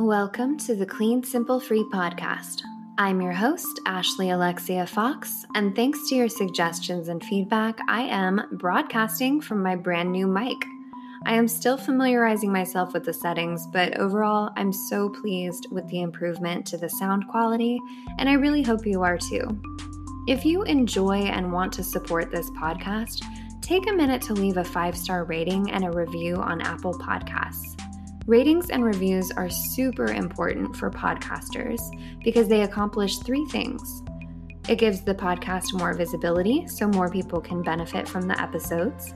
Welcome to the Clean Simple Free podcast. I'm your host, Ashley Alexia Fox, and thanks to your suggestions and feedback, I am broadcasting from my brand new mic. I am still familiarizing myself with the settings, but overall, I'm so pleased with the improvement to the sound quality, and I really hope you are too. If you enjoy and want to support this podcast, take a minute to leave a five star rating and a review on Apple Podcasts. Ratings and reviews are super important for podcasters because they accomplish three things. It gives the podcast more visibility so more people can benefit from the episodes.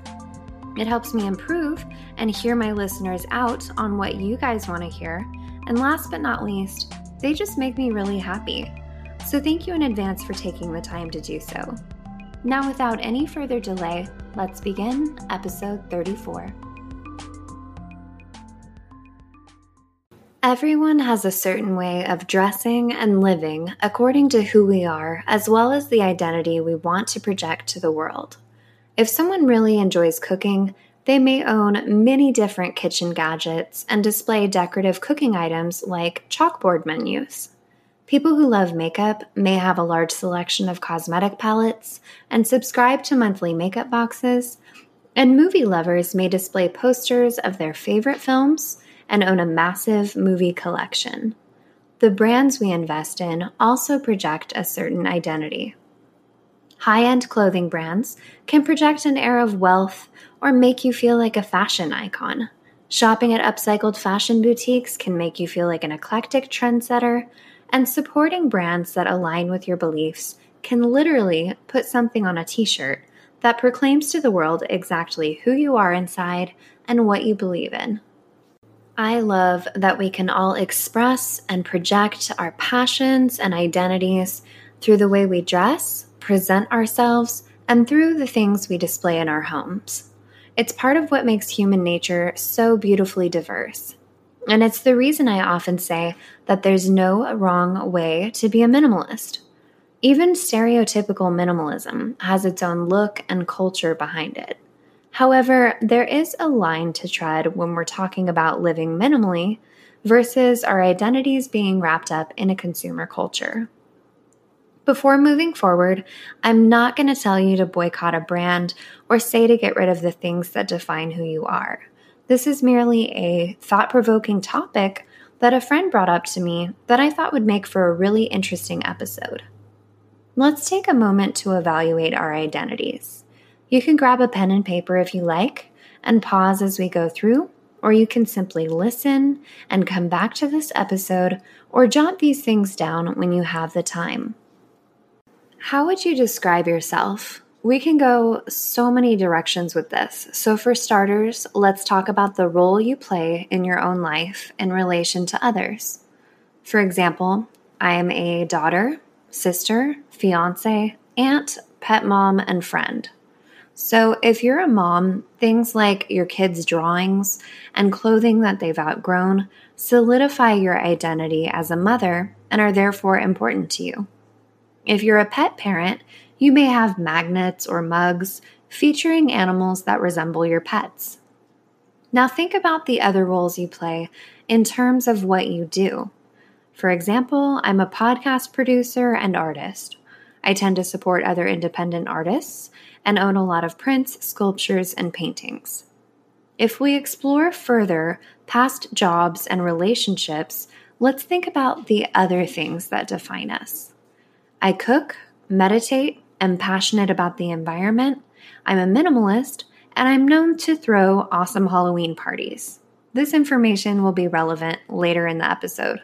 It helps me improve and hear my listeners out on what you guys want to hear. And last but not least, they just make me really happy. So thank you in advance for taking the time to do so. Now, without any further delay, let's begin episode 34. Everyone has a certain way of dressing and living according to who we are, as well as the identity we want to project to the world. If someone really enjoys cooking, they may own many different kitchen gadgets and display decorative cooking items like chalkboard menus. People who love makeup may have a large selection of cosmetic palettes and subscribe to monthly makeup boxes, and movie lovers may display posters of their favorite films and own a massive movie collection. The brands we invest in also project a certain identity. High end clothing brands can project an air of wealth or make you feel like a fashion icon. Shopping at upcycled fashion boutiques can make you feel like an eclectic trendsetter, and supporting brands that align with your beliefs can literally put something on a t shirt that proclaims to the world exactly who you are inside and what you believe in. I love that we can all express and project our passions and identities through the way we dress, present ourselves, and through the things we display in our homes. It's part of what makes human nature so beautifully diverse. And it's the reason I often say that there's no wrong way to be a minimalist. Even stereotypical minimalism has its own look and culture behind it. However, there is a line to tread when we're talking about living minimally versus our identities being wrapped up in a consumer culture. Before moving forward, I'm not going to tell you to boycott a brand or say to get rid of the things that define who you are. This is merely a thought provoking topic that a friend brought up to me that I thought would make for a really interesting episode. Let's take a moment to evaluate our identities. You can grab a pen and paper if you like and pause as we go through, or you can simply listen and come back to this episode or jot these things down when you have the time. How would you describe yourself? We can go so many directions with this. So, for starters, let's talk about the role you play in your own life in relation to others. For example, I am a daughter, sister, fiance, aunt, pet mom, and friend. So, if you're a mom, things like your kids' drawings and clothing that they've outgrown solidify your identity as a mother and are therefore important to you. If you're a pet parent, you may have magnets or mugs featuring animals that resemble your pets. Now, think about the other roles you play in terms of what you do. For example, I'm a podcast producer and artist. I tend to support other independent artists and own a lot of prints, sculptures, and paintings. If we explore further past jobs and relationships, let's think about the other things that define us. I cook, meditate, am passionate about the environment, I'm a minimalist, and I'm known to throw awesome Halloween parties. This information will be relevant later in the episode.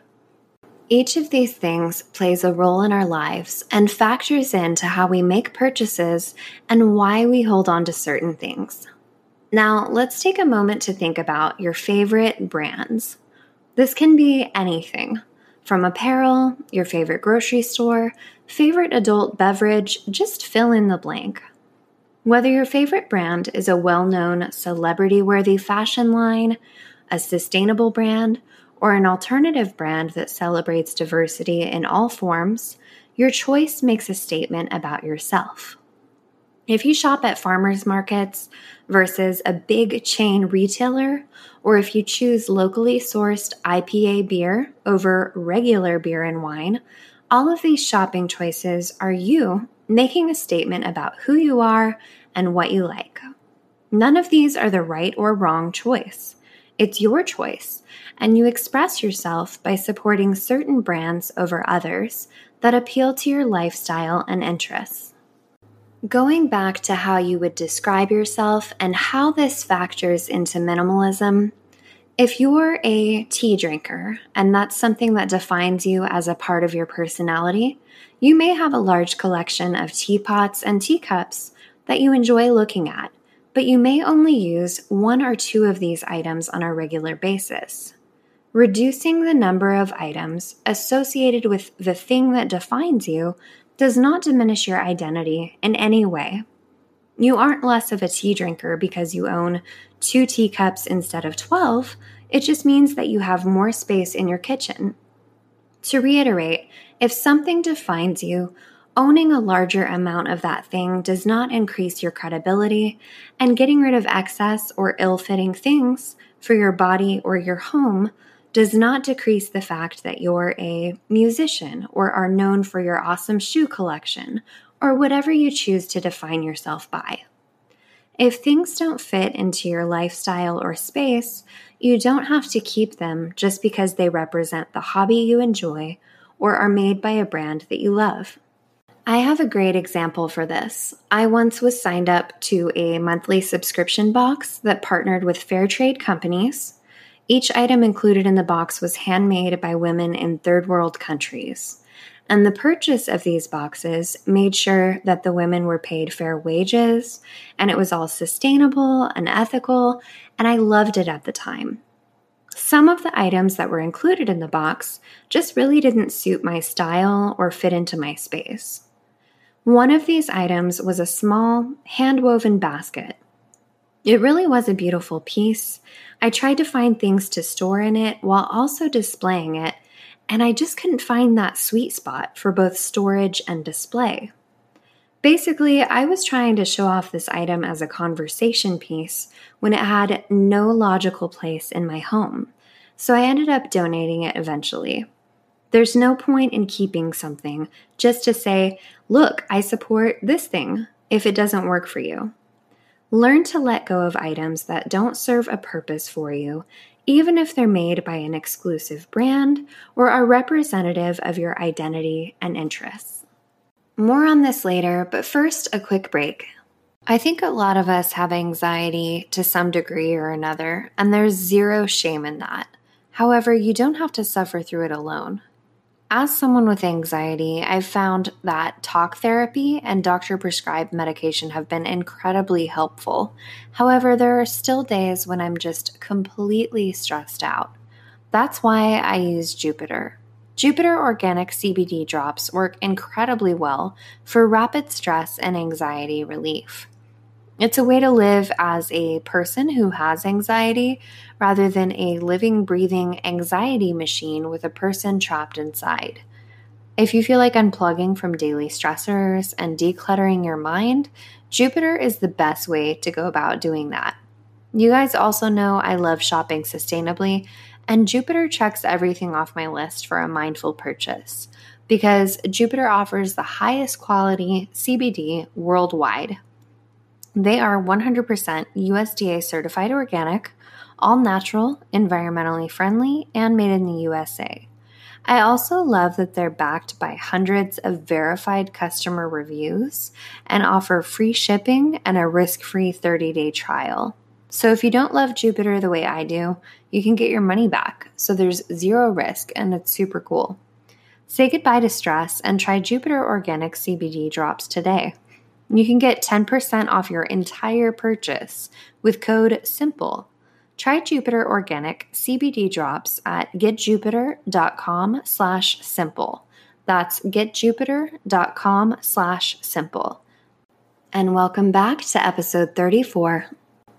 Each of these things plays a role in our lives and factors into how we make purchases and why we hold on to certain things. Now, let's take a moment to think about your favorite brands. This can be anything from apparel, your favorite grocery store, favorite adult beverage, just fill in the blank. Whether your favorite brand is a well known celebrity worthy fashion line, a sustainable brand, or an alternative brand that celebrates diversity in all forms, your choice makes a statement about yourself. If you shop at farmers markets versus a big chain retailer, or if you choose locally sourced IPA beer over regular beer and wine, all of these shopping choices are you making a statement about who you are and what you like. None of these are the right or wrong choice. It's your choice, and you express yourself by supporting certain brands over others that appeal to your lifestyle and interests. Going back to how you would describe yourself and how this factors into minimalism, if you're a tea drinker and that's something that defines you as a part of your personality, you may have a large collection of teapots and teacups that you enjoy looking at, but you may only use one or two of these items on a regular basis. Reducing the number of items associated with the thing that defines you does not diminish your identity in any way. You aren't less of a tea drinker because you own two teacups instead of 12. It just means that you have more space in your kitchen. To reiterate, if something defines you, owning a larger amount of that thing does not increase your credibility, and getting rid of excess or ill fitting things for your body or your home does not decrease the fact that you're a musician or are known for your awesome shoe collection or whatever you choose to define yourself by. If things don't fit into your lifestyle or space, you don't have to keep them just because they represent the hobby you enjoy or are made by a brand that you love. I have a great example for this. I once was signed up to a monthly subscription box that partnered with fair trade companies each item included in the box was handmade by women in third world countries. And the purchase of these boxes made sure that the women were paid fair wages and it was all sustainable and ethical, and I loved it at the time. Some of the items that were included in the box just really didn't suit my style or fit into my space. One of these items was a small, hand woven basket. It really was a beautiful piece, I tried to find things to store in it while also displaying it, and I just couldn't find that sweet spot for both storage and display. Basically, I was trying to show off this item as a conversation piece when it had no logical place in my home, so I ended up donating it eventually. There's no point in keeping something just to say, look, I support this thing if it doesn't work for you. Learn to let go of items that don't serve a purpose for you, even if they're made by an exclusive brand or are representative of your identity and interests. More on this later, but first, a quick break. I think a lot of us have anxiety to some degree or another, and there's zero shame in that. However, you don't have to suffer through it alone. As someone with anxiety, I've found that talk therapy and doctor prescribed medication have been incredibly helpful. However, there are still days when I'm just completely stressed out. That's why I use Jupiter. Jupiter Organic CBD drops work incredibly well for rapid stress and anxiety relief. It's a way to live as a person who has anxiety rather than a living, breathing anxiety machine with a person trapped inside. If you feel like unplugging from daily stressors and decluttering your mind, Jupiter is the best way to go about doing that. You guys also know I love shopping sustainably, and Jupiter checks everything off my list for a mindful purchase because Jupiter offers the highest quality CBD worldwide they are 100% USDA certified organic, all natural, environmentally friendly, and made in the USA. I also love that they're backed by hundreds of verified customer reviews and offer free shipping and a risk free 30 day trial. So if you don't love Jupiter the way I do, you can get your money back. So there's zero risk and it's super cool. Say goodbye to stress and try Jupiter Organic CBD drops today. You can get 10% off your entire purchase with code SIMPLE. Try Jupiter Organic CBD drops at getjupiter.com slash simple. That's getjupiter.com slash simple. And welcome back to episode 34.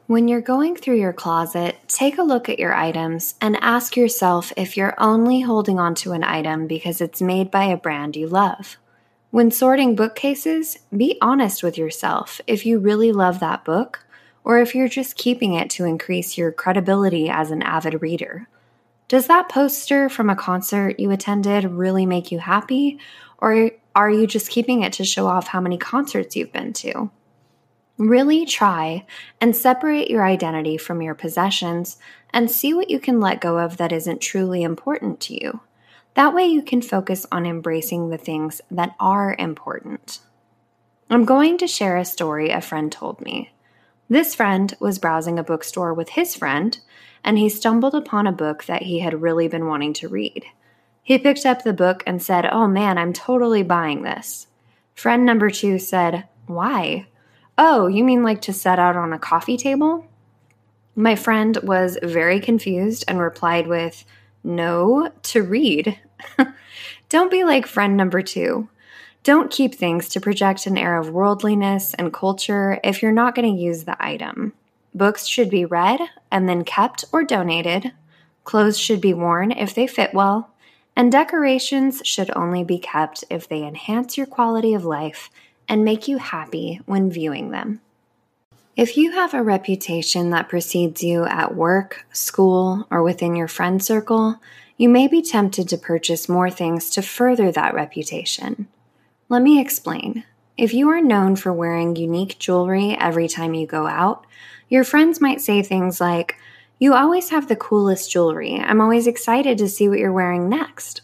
When you're going through your closet, take a look at your items and ask yourself if you're only holding on to an item because it's made by a brand you love. When sorting bookcases, be honest with yourself if you really love that book or if you're just keeping it to increase your credibility as an avid reader. Does that poster from a concert you attended really make you happy, or are you just keeping it to show off how many concerts you've been to? Really try and separate your identity from your possessions and see what you can let go of that isn't truly important to you. That way, you can focus on embracing the things that are important. I'm going to share a story a friend told me. This friend was browsing a bookstore with his friend, and he stumbled upon a book that he had really been wanting to read. He picked up the book and said, Oh man, I'm totally buying this. Friend number two said, Why? Oh, you mean like to set out on a coffee table? My friend was very confused and replied with, no to read. Don't be like friend number two. Don't keep things to project an air of worldliness and culture if you're not going to use the item. Books should be read and then kept or donated. Clothes should be worn if they fit well. And decorations should only be kept if they enhance your quality of life and make you happy when viewing them. If you have a reputation that precedes you at work, school, or within your friend circle, you may be tempted to purchase more things to further that reputation. Let me explain. If you are known for wearing unique jewelry every time you go out, your friends might say things like, You always have the coolest jewelry. I'm always excited to see what you're wearing next.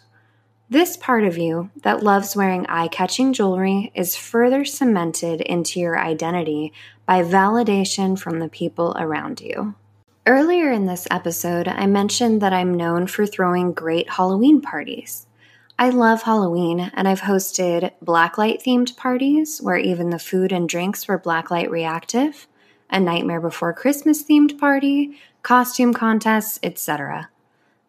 This part of you that loves wearing eye catching jewelry is further cemented into your identity by validation from the people around you. Earlier in this episode, I mentioned that I'm known for throwing great Halloween parties. I love Halloween, and I've hosted blacklight themed parties where even the food and drinks were blacklight reactive, a Nightmare Before Christmas themed party, costume contests, etc.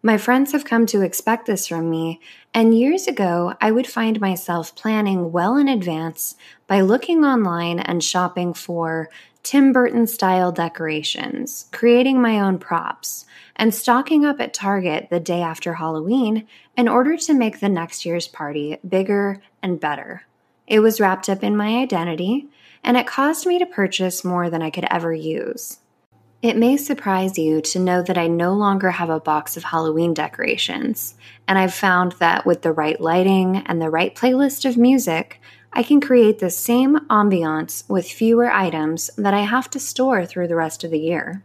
My friends have come to expect this from me, and years ago I would find myself planning well in advance by looking online and shopping for Tim Burton style decorations, creating my own props, and stocking up at Target the day after Halloween in order to make the next year's party bigger and better. It was wrapped up in my identity, and it caused me to purchase more than I could ever use. It may surprise you to know that I no longer have a box of Halloween decorations, and I've found that with the right lighting and the right playlist of music, I can create the same ambiance with fewer items that I have to store through the rest of the year.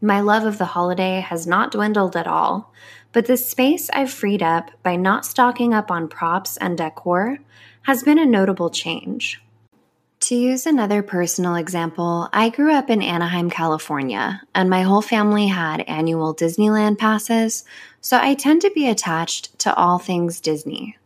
My love of the holiday has not dwindled at all, but the space I've freed up by not stocking up on props and decor has been a notable change. To use another personal example, I grew up in Anaheim, California, and my whole family had annual Disneyland passes, so I tend to be attached to all things Disney.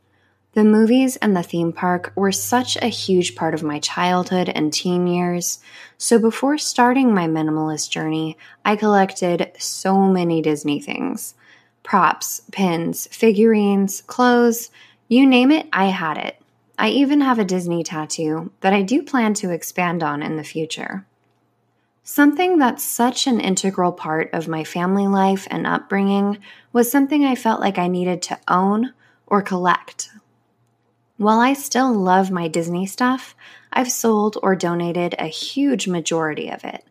The movies and the theme park were such a huge part of my childhood and teen years, so before starting my minimalist journey, I collected so many Disney things props, pins, figurines, clothes, you name it, I had it. I even have a Disney tattoo that I do plan to expand on in the future. Something that's such an integral part of my family life and upbringing was something I felt like I needed to own or collect. While I still love my Disney stuff, I've sold or donated a huge majority of it.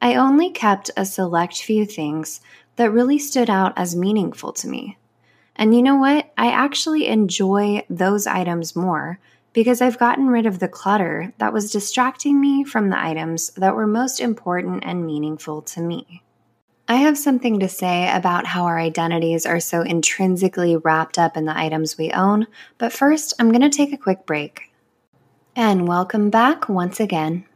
I only kept a select few things that really stood out as meaningful to me. And you know what? I actually enjoy those items more because I've gotten rid of the clutter that was distracting me from the items that were most important and meaningful to me. I have something to say about how our identities are so intrinsically wrapped up in the items we own, but first, I'm going to take a quick break. And welcome back once again.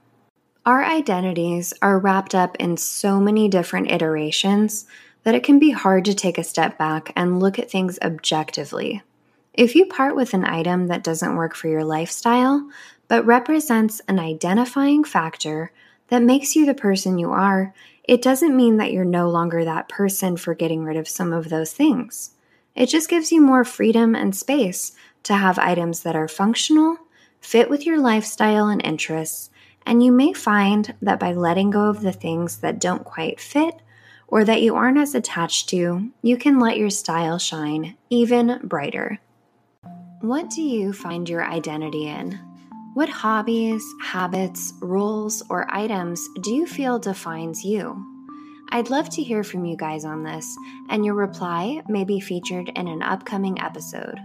Our identities are wrapped up in so many different iterations that it can be hard to take a step back and look at things objectively. If you part with an item that doesn't work for your lifestyle, but represents an identifying factor that makes you the person you are, it doesn't mean that you're no longer that person for getting rid of some of those things. It just gives you more freedom and space to have items that are functional, fit with your lifestyle and interests, and you may find that by letting go of the things that don't quite fit or that you aren't as attached to, you can let your style shine even brighter. What do you find your identity in? What hobbies, habits, roles, or items do you feel defines you? I'd love to hear from you guys on this, and your reply may be featured in an upcoming episode.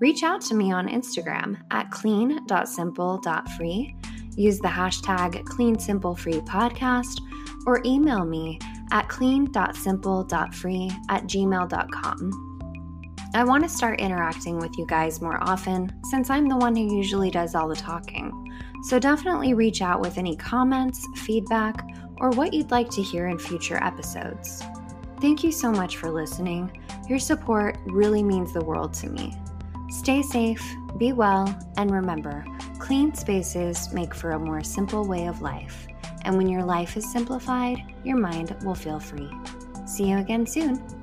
Reach out to me on Instagram at clean.simple.free, use the hashtag cleansimplefreepodcast, or email me at clean.simple.free at gmail.com. I want to start interacting with you guys more often since I'm the one who usually does all the talking. So definitely reach out with any comments, feedback, or what you'd like to hear in future episodes. Thank you so much for listening. Your support really means the world to me. Stay safe, be well, and remember clean spaces make for a more simple way of life. And when your life is simplified, your mind will feel free. See you again soon.